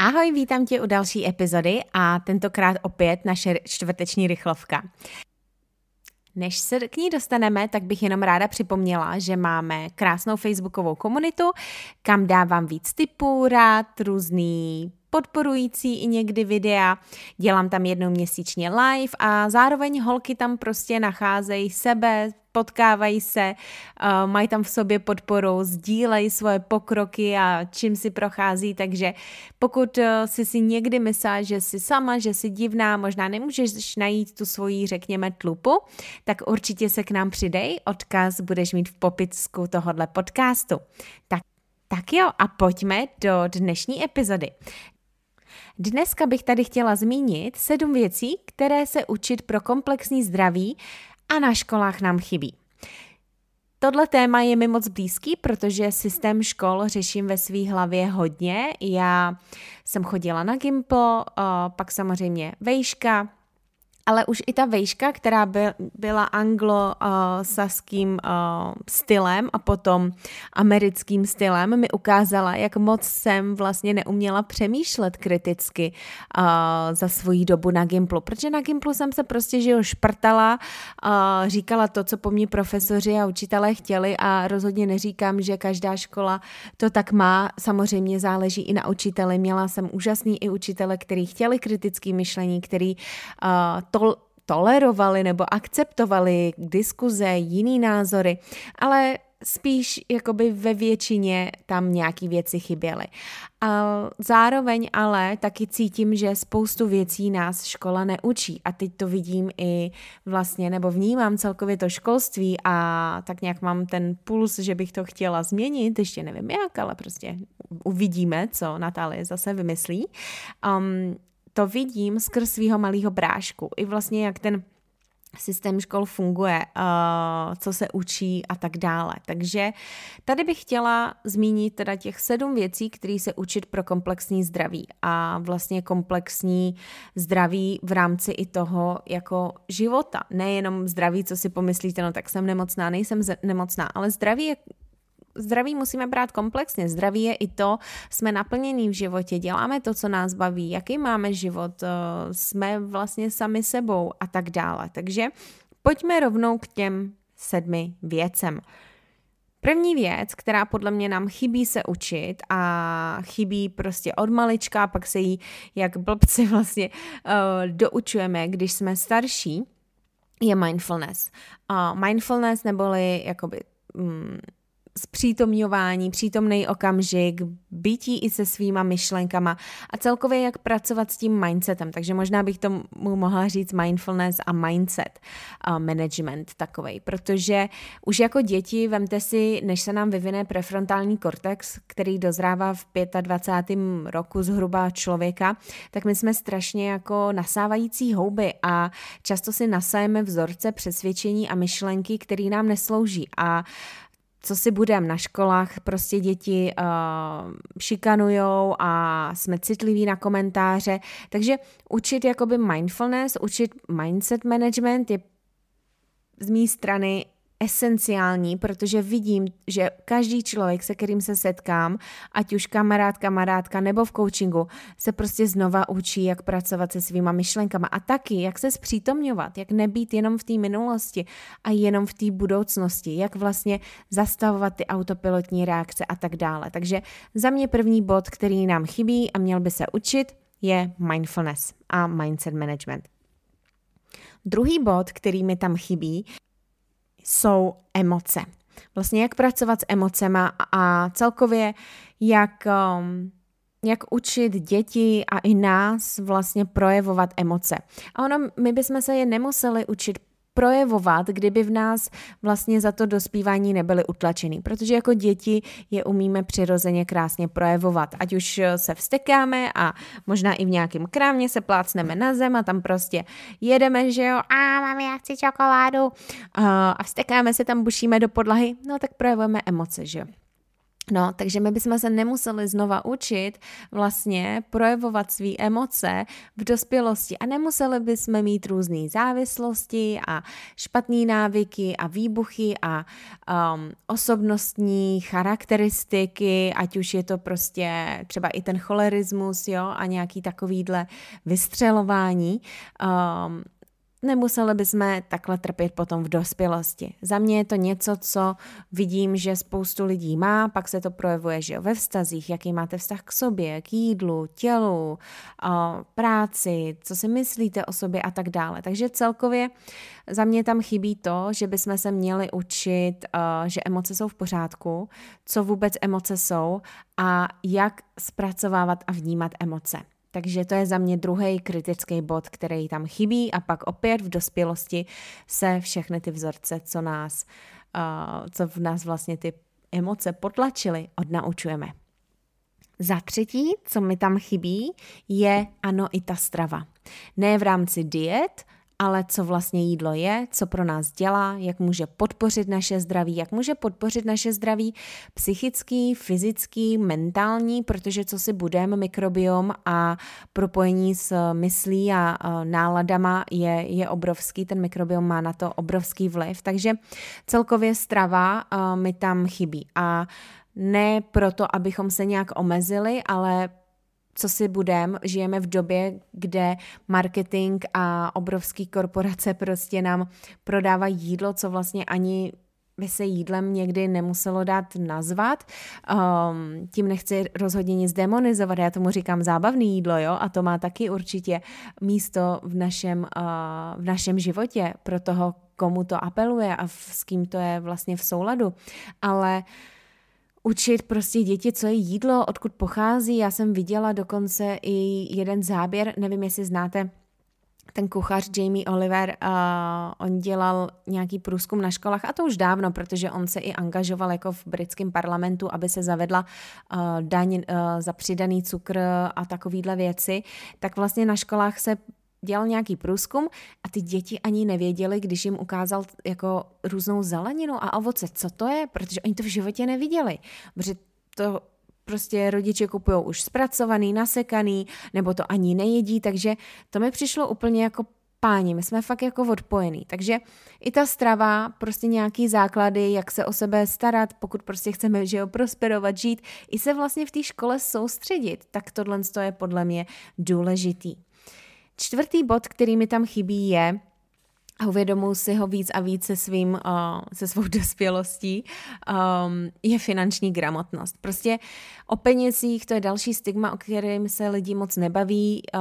Ahoj, vítám tě u další epizody a tentokrát opět naše čtvrteční rychlovka. Než se k ní dostaneme, tak bych jenom ráda připomněla, že máme krásnou facebookovou komunitu, kam dávám víc typů, rád, různý podporující i někdy videa, dělám tam jednou měsíčně live a zároveň holky tam prostě nacházejí sebe, potkávají se, uh, mají tam v sobě podporu, sdílejí svoje pokroky a čím si prochází, takže pokud uh, si si někdy myslela, že jsi sama, že jsi divná, možná nemůžeš najít tu svoji, řekněme, tlupu, tak určitě se k nám přidej, odkaz budeš mít v popisku tohohle podcastu. Tak tak jo, a pojďme do dnešní epizody. Dneska bych tady chtěla zmínit sedm věcí, které se učit pro komplexní zdraví a na školách nám chybí. Tohle téma je mi moc blízký, protože systém škol řeším ve své hlavě hodně. Já jsem chodila na Gimple, pak samozřejmě vejška, ale už i ta vejška, která by, byla anglo-saským uh, uh, stylem a potom americkým stylem, mi ukázala, jak moc jsem vlastně neuměla přemýšlet kriticky uh, za svoji dobu na Gimplu, protože na Gimplu jsem se prostě, že jo, šprtala, říkala to, co po mně profesoři a učitelé chtěli a rozhodně neříkám, že každá škola to tak má, samozřejmě záleží i na učiteli. Měla jsem úžasný i učitele, který chtěli kritické myšlení, který uh, to tolerovali nebo akceptovali diskuze, jiný názory, ale spíš jakoby ve většině tam nějaký věci chyběly. A zároveň ale taky cítím, že spoustu věcí nás škola neučí a teď to vidím i vlastně, nebo vnímám celkově to školství a tak nějak mám ten puls, že bych to chtěla změnit, ještě nevím jak, ale prostě uvidíme, co Natálie zase vymyslí. Um, to vidím skrz svého malého brášku. I vlastně jak ten systém škol funguje, uh, co se učí a tak dále. Takže tady bych chtěla zmínit teda těch sedm věcí, které se učit pro komplexní zdraví a vlastně komplexní zdraví v rámci i toho jako života. Nejenom zdraví, co si pomyslíte, no tak jsem nemocná, nejsem nemocná, ale zdraví je zdraví musíme brát komplexně. Zdraví je i to, jsme naplnění v životě, děláme to, co nás baví, jaký máme život, eh, jsme vlastně sami sebou a tak dále. Takže pojďme rovnou k těm sedmi věcem. První věc, která podle mě nám chybí se učit a chybí prostě od malička, pak se jí jak blbci vlastně uh, doučujeme, když jsme starší, je mindfulness. Mindfulness neboli jakoby um, zpřítomňování, přítomný okamžik, bytí i se svýma myšlenkama a celkově jak pracovat s tím mindsetem. Takže možná bych tomu mohla říct mindfulness a mindset uh, management takovej, protože už jako děti, vemte si, než se nám vyvine prefrontální kortex, který dozrává v 25. roku zhruba člověka, tak my jsme strašně jako nasávající houby a často si nasajeme vzorce přesvědčení a myšlenky, které nám neslouží a co si budem na školách, prostě děti uh, šikanujou a jsme citliví na komentáře, takže učit jakoby mindfulness, učit mindset management je z mé strany esenciální, protože vidím, že každý člověk, se kterým se setkám, ať už kamarád, kamarádka nebo v coachingu, se prostě znova učí, jak pracovat se svýma myšlenkama a taky, jak se zpřítomňovat, jak nebýt jenom v té minulosti a jenom v té budoucnosti, jak vlastně zastavovat ty autopilotní reakce a tak dále. Takže za mě první bod, který nám chybí a měl by se učit, je mindfulness a mindset management. Druhý bod, který mi tam chybí, jsou emoce. Vlastně jak pracovat s emocema a celkově jak, um, jak učit děti a i nás vlastně projevovat emoce. A ono, my bychom se je nemuseli učit projevovat, kdyby v nás vlastně za to dospívání nebyly utlačený. Protože jako děti je umíme přirozeně krásně projevovat. Ať už se vstekáme a možná i v nějakém krámě se plácneme na zem a tam prostě jedeme, že jo, a mami, já chci čokoládu a vstekáme se tam, bušíme do podlahy, no tak projevujeme emoce, že jo. No, takže my bychom se nemuseli znova učit vlastně projevovat své emoce v dospělosti a nemuseli bychom mít různé závislosti a špatné návyky a výbuchy a um, osobnostní charakteristiky, ať už je to prostě třeba i ten cholerismus, jo, a nějaký takovýhle vystřelování. Um, nemuseli bychom takhle trpět potom v dospělosti. Za mě je to něco, co vidím, že spoustu lidí má, pak se to projevuje že jo, ve vztazích, jaký máte vztah k sobě, k jídlu, tělu, práci, co si myslíte o sobě a tak dále. Takže celkově za mě tam chybí to, že bychom se měli učit, že emoce jsou v pořádku, co vůbec emoce jsou a jak zpracovávat a vnímat emoce. Takže to je za mě druhý kritický bod, který tam chybí a pak opět v dospělosti se všechny ty vzorce, co nás, uh, co v nás vlastně ty emoce potlačily, odnaučujeme. Za třetí, co mi tam chybí, je ano i ta strava. Ne v rámci diet, ale co vlastně jídlo je, co pro nás dělá, jak může podpořit naše zdraví, jak může podpořit naše zdraví psychický, fyzický, mentální, protože co si budeme, mikrobiom a propojení s myslí a náladama je, je obrovský, ten mikrobiom má na to obrovský vliv, takže celkově strava mi tam chybí. A ne proto, abychom se nějak omezili, ale co si budem, žijeme v době, kde marketing a obrovský korporace prostě nám prodávají jídlo, co vlastně ani by se jídlem někdy nemuselo dát nazvat. Um, tím nechci rozhodně nic demonizovat, já tomu říkám zábavný jídlo, jo, a to má taky určitě místo v našem, uh, v našem životě pro toho, komu to apeluje a v, s kým to je vlastně v souladu. Ale uh, učit prostě děti, co je jídlo, odkud pochází. Já jsem viděla dokonce i jeden záběr, nevím, jestli znáte ten kuchař Jamie Oliver, uh, on dělal nějaký průzkum na školách a to už dávno, protože on se i angažoval jako v britském parlamentu, aby se zavedla uh, daň uh, za přidaný cukr a takovýhle věci, tak vlastně na školách se dělal nějaký průzkum a ty děti ani nevěděli, když jim ukázal jako různou zeleninu a ovoce, co to je, protože oni to v životě neviděli. Protože to prostě rodiče kupují už zpracovaný, nasekaný, nebo to ani nejedí, takže to mi přišlo úplně jako páni, my jsme fakt jako odpojení. Takže i ta strava, prostě nějaký základy, jak se o sebe starat, pokud prostě chceme, že jo, prosperovat, žít, i se vlastně v té škole soustředit, tak tohle je podle mě důležitý. Čtvrtý bod, který mi tam chybí, je, a uvědomuji si ho víc a víc se, svým, uh, se svou dospělostí, um, je finanční gramotnost. Prostě o penězích to je další stigma, o kterém se lidi moc nebaví. Uh,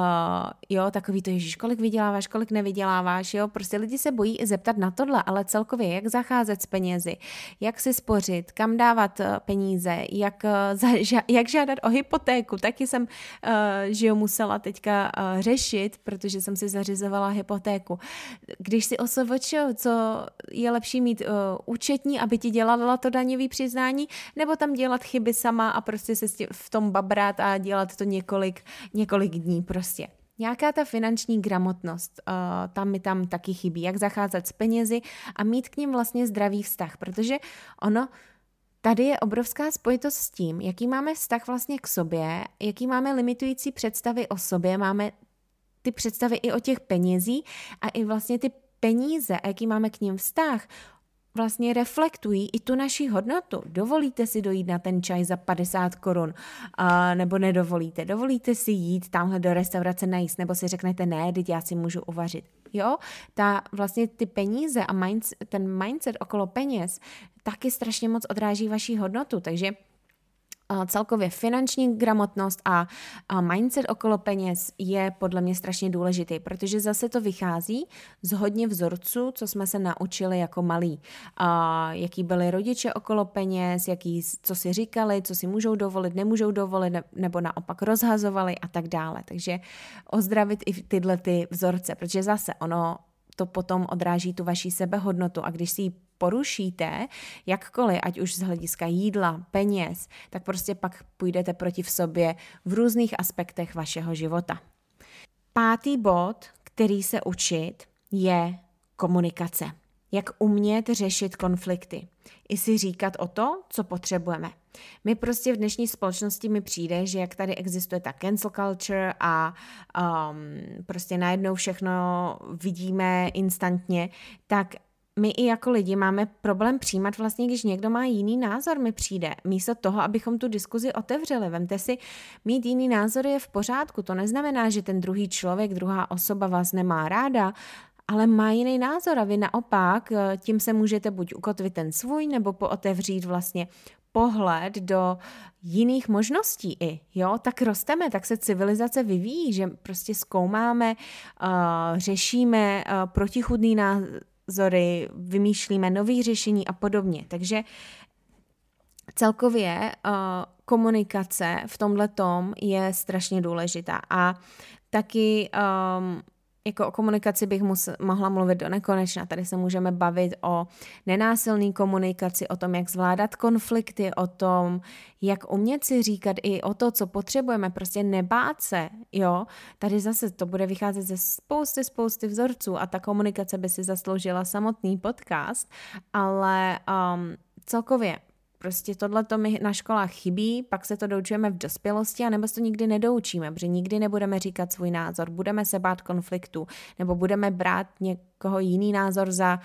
jo, takový to, ježiš, kolik vyděláváš, kolik nevyděláváš, jo. Prostě lidi se bojí i zeptat na tohle, ale celkově, jak zacházet s penězi, jak si spořit, kam dávat uh, peníze, jak, uh, za, ža, jak žádat o hypotéku. Taky jsem, uh, že jo, musela teďka uh, řešit, protože jsem si zařizovala hypotéku. Když si OSVČ, co je lepší mít uh, účetní, aby ti dělala to daňový přiznání, nebo tam dělat chyby sama a prostě se v tom babrat a dělat to několik, několik dní prostě. Nějaká ta finanční gramotnost, uh, tam mi tam taky chybí, jak zacházet s penězi a mít k ním vlastně zdravý vztah, protože ono Tady je obrovská spojitost s tím, jaký máme vztah vlastně k sobě, jaký máme limitující představy o sobě, máme ty představy i o těch penězí a i vlastně ty peníze a jaký máme k ním vztah, vlastně reflektují i tu naši hodnotu. Dovolíte si dojít na ten čaj za 50 korun, nebo nedovolíte. Dovolíte si jít tamhle do restaurace najíst, nebo si řeknete, ne, teď já si můžu uvařit. Jo, ta vlastně ty peníze a mindset, ten mindset okolo peněz taky strašně moc odráží vaši hodnotu, takže celkově finanční gramotnost a, mindset okolo peněz je podle mě strašně důležitý, protože zase to vychází z hodně vzorců, co jsme se naučili jako malí. Jaký byli rodiče okolo peněz, jaký, co si říkali, co si můžou dovolit, nemůžou dovolit, nebo naopak rozhazovali a tak dále. Takže ozdravit i tyhle ty vzorce, protože zase ono to potom odráží tu vaší sebehodnotu a když si ji porušíte, jakkoliv, ať už z hlediska jídla, peněz, tak prostě pak půjdete proti v sobě v různých aspektech vašeho života. Pátý bod, který se učit, je komunikace. Jak umět řešit konflikty. I si říkat o to, co potřebujeme. My prostě v dnešní společnosti mi přijde, že jak tady existuje ta cancel culture a um, prostě najednou všechno vidíme instantně, tak my i jako lidi máme problém přijímat vlastně, když někdo má jiný názor, mi přijde. Místo toho, abychom tu diskuzi otevřeli. Vemte si, mít jiný názor je v pořádku. To neznamená, že ten druhý člověk, druhá osoba vás nemá ráda, ale má jiný názor a vy naopak eh, tím se můžete buď ukotvit ten svůj, nebo pootevřít vlastně pohled do jiných možností i, jo, tak rosteme, tak se civilizace vyvíjí, že prostě zkoumáme, uh, řešíme uh, protichudný názory, vymýšlíme nových řešení a podobně. Takže celkově uh, komunikace v tomhle tom je strašně důležitá a taky um, jako o komunikaci bych mus, mohla mluvit do nekonečna. Tady se můžeme bavit o nenásilné komunikaci, o tom, jak zvládat konflikty, o tom, jak umět si říkat i o to, co potřebujeme, prostě nebát se, jo. Tady zase to bude vycházet ze spousty, spousty vzorců a ta komunikace by si zasloužila samotný podcast, ale um, celkově Prostě tohle to mi na školách chybí, pak se to doučujeme v dospělosti, a nebo se to nikdy nedoučíme, protože nikdy nebudeme říkat svůj názor, budeme se bát konfliktu, nebo budeme brát někoho jiný názor za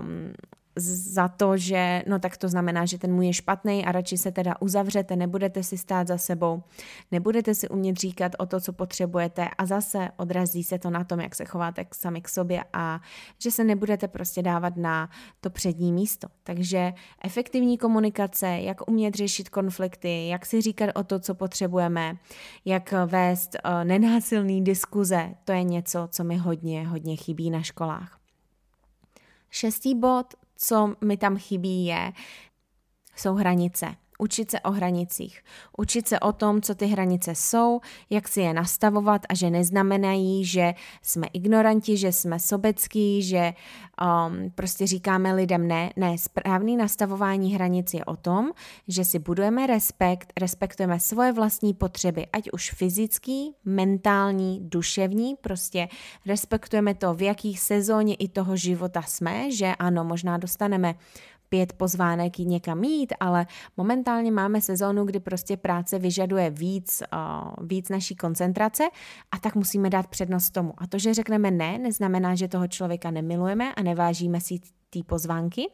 um, za to, že no tak to znamená, že ten můj je špatný a radši se teda uzavřete, nebudete si stát za sebou, nebudete si umět říkat o to, co potřebujete a zase odrazí se to na tom, jak se chováte sami k sobě a že se nebudete prostě dávat na to přední místo. Takže efektivní komunikace, jak umět řešit konflikty, jak si říkat o to, co potřebujeme, jak vést uh, nenásilný diskuze, to je něco, co mi hodně, hodně chybí na školách. Šestý bod, co mi tam chybí, je, jsou hranice. Učit se o hranicích. Učit se o tom, co ty hranice jsou, jak si je nastavovat a že neznamenají, že jsme ignoranti, že jsme sobecký, že um, prostě říkáme lidem ne. Ne, správný nastavování hranic je o tom, že si budujeme respekt, respektujeme svoje vlastní potřeby, ať už fyzický, mentální, duševní, prostě respektujeme to, v jakých sezóně i toho života jsme, že ano, možná dostaneme pět pozvánek jít někam mít, ale momentálně máme sezónu, kdy prostě práce vyžaduje víc, uh, víc naší koncentrace a tak musíme dát přednost tomu. A to, že řekneme ne, neznamená, že toho člověka nemilujeme a nevážíme si té pozvánky,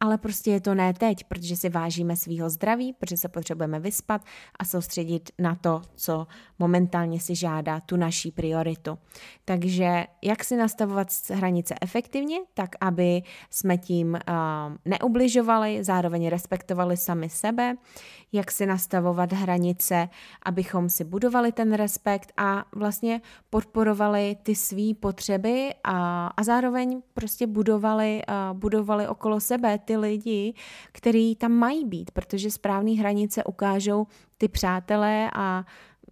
ale prostě je to ne teď, protože si vážíme svého zdraví, protože se potřebujeme vyspat a soustředit na to, co momentálně si žádá tu naší prioritu. Takže jak si nastavovat hranice efektivně, tak aby jsme tím uh, neubližovali, zároveň respektovali sami sebe, jak si nastavovat hranice, abychom si budovali ten respekt a vlastně podporovali ty své potřeby a, a zároveň prostě budovali, uh, budovali okolo sebe ty lidi, který tam mají být, protože správné hranice ukážou ty přátelé a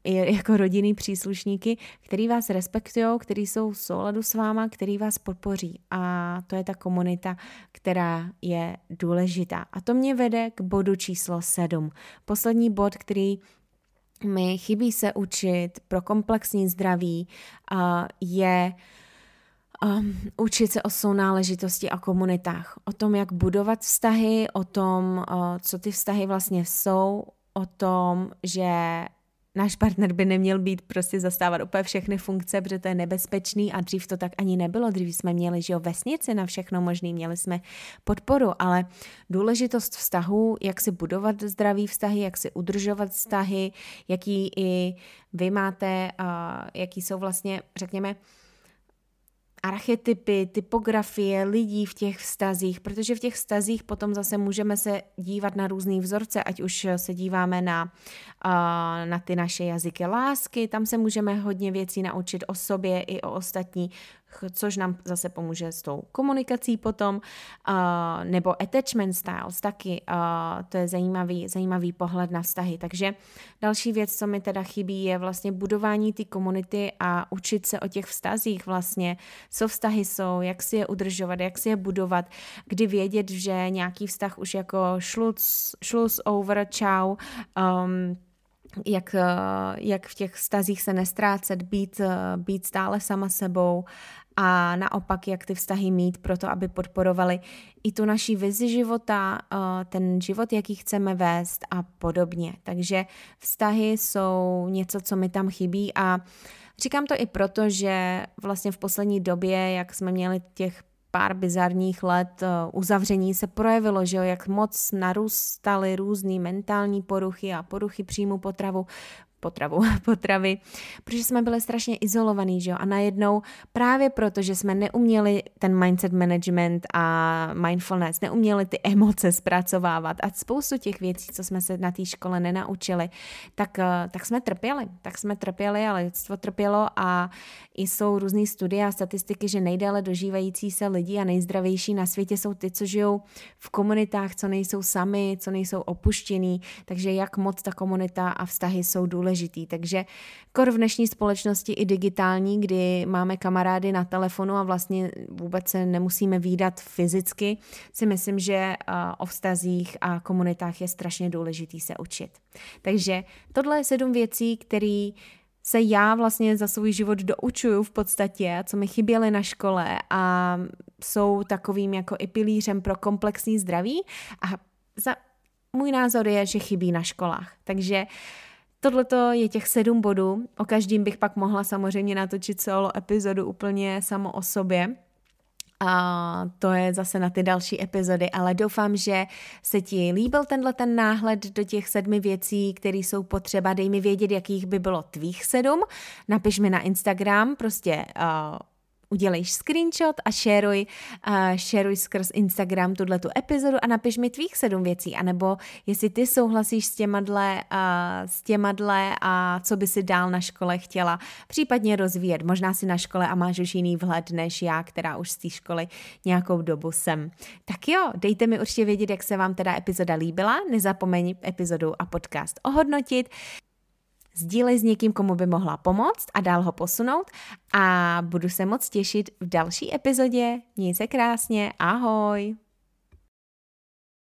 jako rodinný příslušníky, který vás respektují, který jsou v souladu s váma, který vás podpoří. A to je ta komunita, která je důležitá. A to mě vede k bodu číslo 7. Poslední bod, který mi chybí se učit pro komplexní zdraví, je um, učit se o sounáležitosti a komunitách, o tom, jak budovat vztahy, o tom, uh, co ty vztahy vlastně jsou, o tom, že náš partner by neměl být prostě zastávat úplně všechny funkce, protože to je nebezpečný a dřív to tak ani nebylo. Dřív jsme měli, že jo, vesnici na všechno možný, měli jsme podporu, ale důležitost vztahu, jak si budovat zdravý vztahy, jak si udržovat vztahy, jaký i vy máte, uh, jaký jsou vlastně, řekněme, archetypy, typografie lidí v těch vztazích, protože v těch vztazích potom zase můžeme se dívat na různé vzorce, ať už se díváme na, na ty naše jazyky lásky, tam se můžeme hodně věcí naučit o sobě i o ostatní. Což nám zase pomůže s tou komunikací potom, uh, nebo attachment styles taky, uh, to je zajímavý, zajímavý pohled na vztahy. Takže další věc, co mi teda chybí, je vlastně budování té komunity a učit se o těch vztazích vlastně, co vztahy jsou, jak si je udržovat, jak si je budovat, kdy vědět, že nějaký vztah už jako šluc, šlus over, čau, um, jak, eh, jak v těch vztazích se nestrácet, být, eh, být stále sama sebou a naopak, jak ty vztahy mít pro to, aby podporovali i tu naší vizi života, eh, ten život, jaký chceme vést a podobně. Takže vztahy jsou něco, co mi tam chybí a Říkám to i proto, že vlastně v poslední době, jak jsme měli těch pár bizarních let eh, uzavření se projevilo, že jo, jak moc narůstaly různé mentální poruchy a poruchy příjmu potravu, potravu, potravy, protože jsme byli strašně izolovaní, že jo, a najednou právě proto, že jsme neuměli ten mindset management a mindfulness, neuměli ty emoce zpracovávat a spoustu těch věcí, co jsme se na té škole nenaučili, tak, eh, tak jsme trpěli, tak jsme trpěli, ale lidstvo trpělo a jsou různé studie a statistiky, že nejdéle dožívající se lidi a nejzdravější na světě jsou ty, co žijou v komunitách, co nejsou sami, co nejsou opuštění, takže jak moc ta komunita a vztahy jsou důležité důležitý. Takže kor v dnešní společnosti i digitální, kdy máme kamarády na telefonu a vlastně vůbec se nemusíme výdat fyzicky, si myslím, že o vztazích a komunitách je strašně důležitý se učit. Takže tohle je sedm věcí, které se já vlastně za svůj život doučuju v podstatě, co mi chyběly na škole a jsou takovým jako i pilířem pro komplexní zdraví a za můj názor je, že chybí na školách. Takže uh, Tohle je těch sedm bodů, o každým bych pak mohla samozřejmě natočit solo epizodu úplně samo o sobě, a to je zase na ty další epizody, ale doufám, že se ti líbil tenhle ten náhled do těch sedmi věcí, které jsou potřeba. Dej mi vědět, jakých by bylo tvých sedm. Napiš mi na Instagram, prostě uh, udělej screenshot a šeruj, uh, skrz Instagram tuhle tu epizodu a napiš mi tvých sedm věcí, anebo jestli ty souhlasíš s těma dle, uh, s těma dle a co by si dál na škole chtěla případně rozvíjet. Možná si na škole a máš už jiný vhled než já, která už z té školy nějakou dobu jsem. Tak jo, dejte mi určitě vědět, jak se vám teda epizoda líbila. Nezapomeň epizodu a podcast ohodnotit sdílej s někým, komu by mohla pomoct a dál ho posunout a budu se moc těšit v další epizodě. Měj se krásně, ahoj!